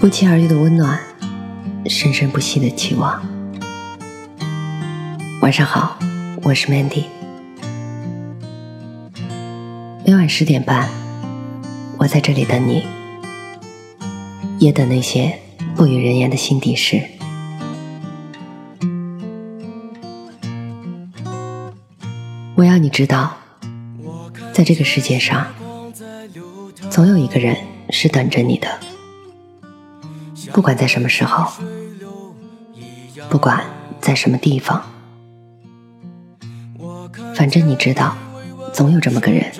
不期而遇的温暖，生生不息的期望。晚上好，我是 Mandy。每晚十点半，我在这里等你，也等那些不语人言的心底事。我要你知道，在这个世界上，总有一个人是等着你的。不管在什么时候，不管在什么地方，反正你知道，总有这么个人。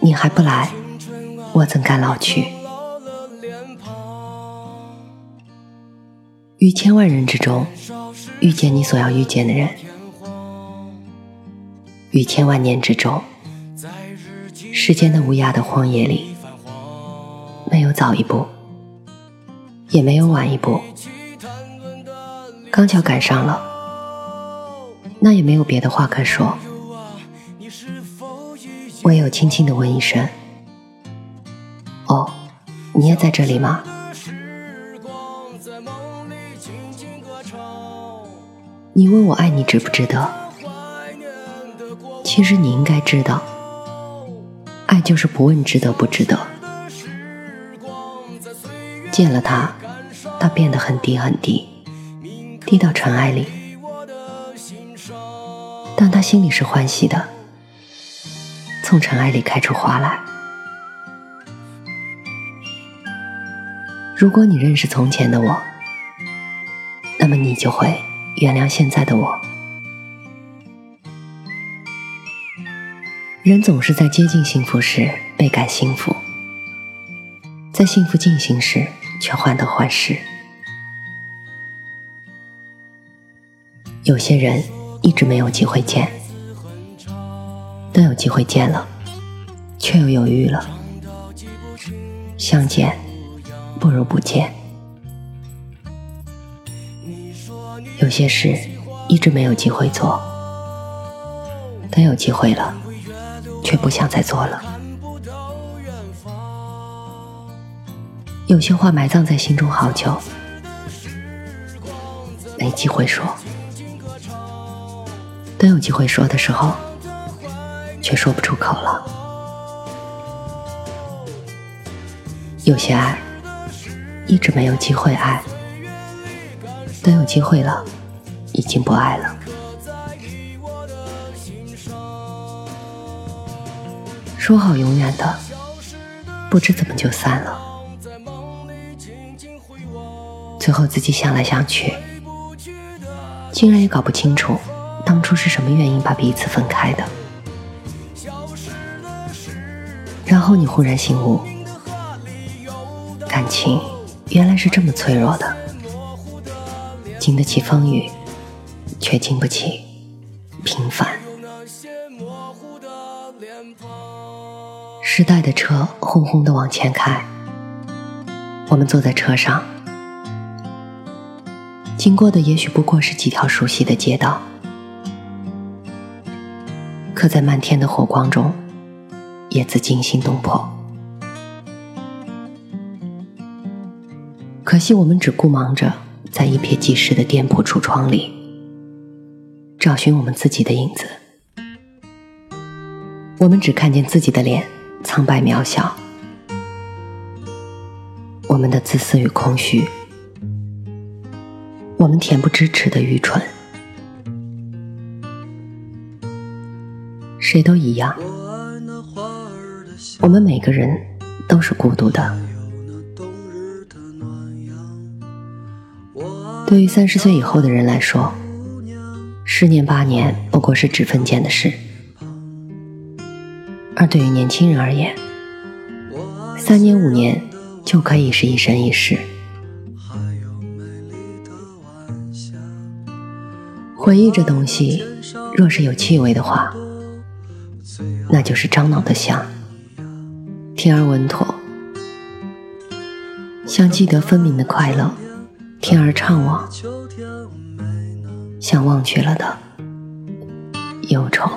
你还不来，我怎敢老去？于千万人之中，遇见你所要遇见的人；于千万年之中，时间的无涯的荒野里。没有早一步，也没有晚一步，刚巧赶上了，那也没有别的话可说，唯有轻轻的问一声：“哦，你也在这里吗？”你问我爱你值不值得？其实你应该知道，爱就是不问值得不值得。见了他，他变得很低很低，低到尘埃里，但他心里是欢喜的，从尘埃里开出花来。如果你认识从前的我，那么你就会原谅现在的我。人总是在接近幸福时倍感幸福，在幸福进行时。却患得患失。有些人一直没有机会见，等有机会见了，却又犹豫了。相见不如不见。有些事一直没有机会做，等有机会了，却不想再做了。有些话埋葬在心中好久，没机会说；等有机会说的时候，却说不出口了。有些爱一直没有机会爱，等有机会了，已经不爱了。说好永远的，不知怎么就散了。最后自己想来想去，竟然也搞不清楚当初是什么原因把彼此分开的。然后你忽然醒悟，感情原来是这么脆弱的，经得起风雨，却经不起平凡。时代的车轰轰的往前开，我们坐在车上。经过的也许不过是几条熟悉的街道，可在漫天的火光中，也自惊心动魄。可惜我们只顾忙着在一瞥即逝的店铺橱窗里，找寻我们自己的影子。我们只看见自己的脸苍白渺小，我们的自私与空虚。我们恬不知耻的愚蠢，谁都一样。我们每个人都是孤独的。对于三十岁以后的人来说，十年八年不过是指分间的事；而对于年轻人而言，三年五年就可以是一生一世。回忆这东西，若是有气味的话，那就是樟脑的香，甜而稳妥，像记得分明的快乐，甜而怅惘，像忘却了的忧愁。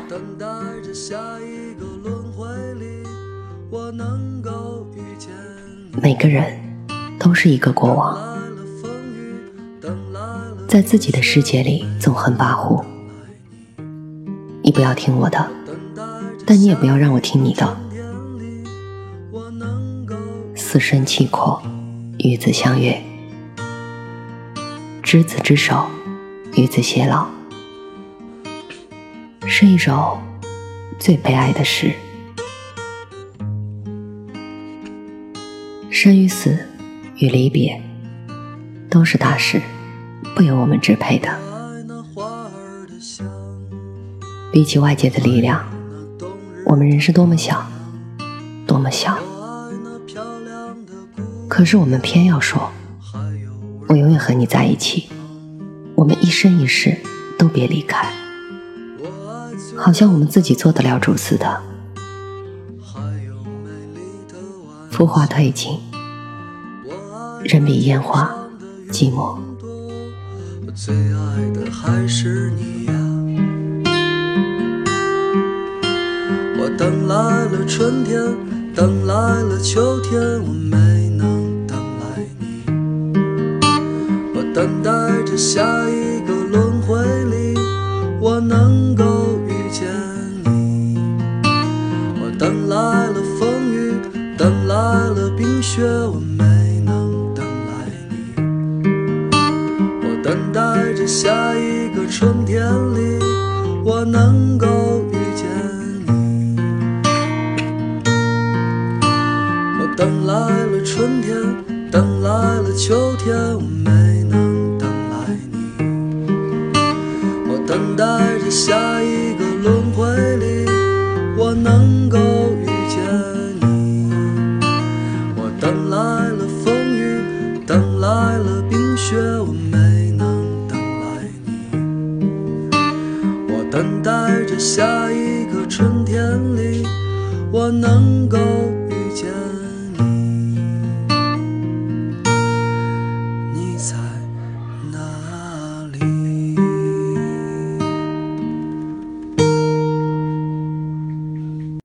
每个人都是一个国王，在自己的世界里纵横跋扈。你不要听我的，但你也不要让我听你的。四声契阔，与子相悦；执子之手，与子偕老，是一首最悲哀的诗。生与死，与离别，都是大事，不由我们支配的。比起外界的力量，我们人是多么小，多么小。可是我们偏要说，我永远和你在一起，我们一生一世都别离开，好像我们自己做得了主似的。浮华褪尽。人比烟花寂寞。最爱的还是你呀！我等来了春天，等来了秋天，我没能等来你。我等待着下一个轮回里，我能够遇见你。我等来了风雨，等来了冰雪，我下一个春天里，我能够遇见你。我等来了春天，等来了秋天，我没能等来你。我等待着下一个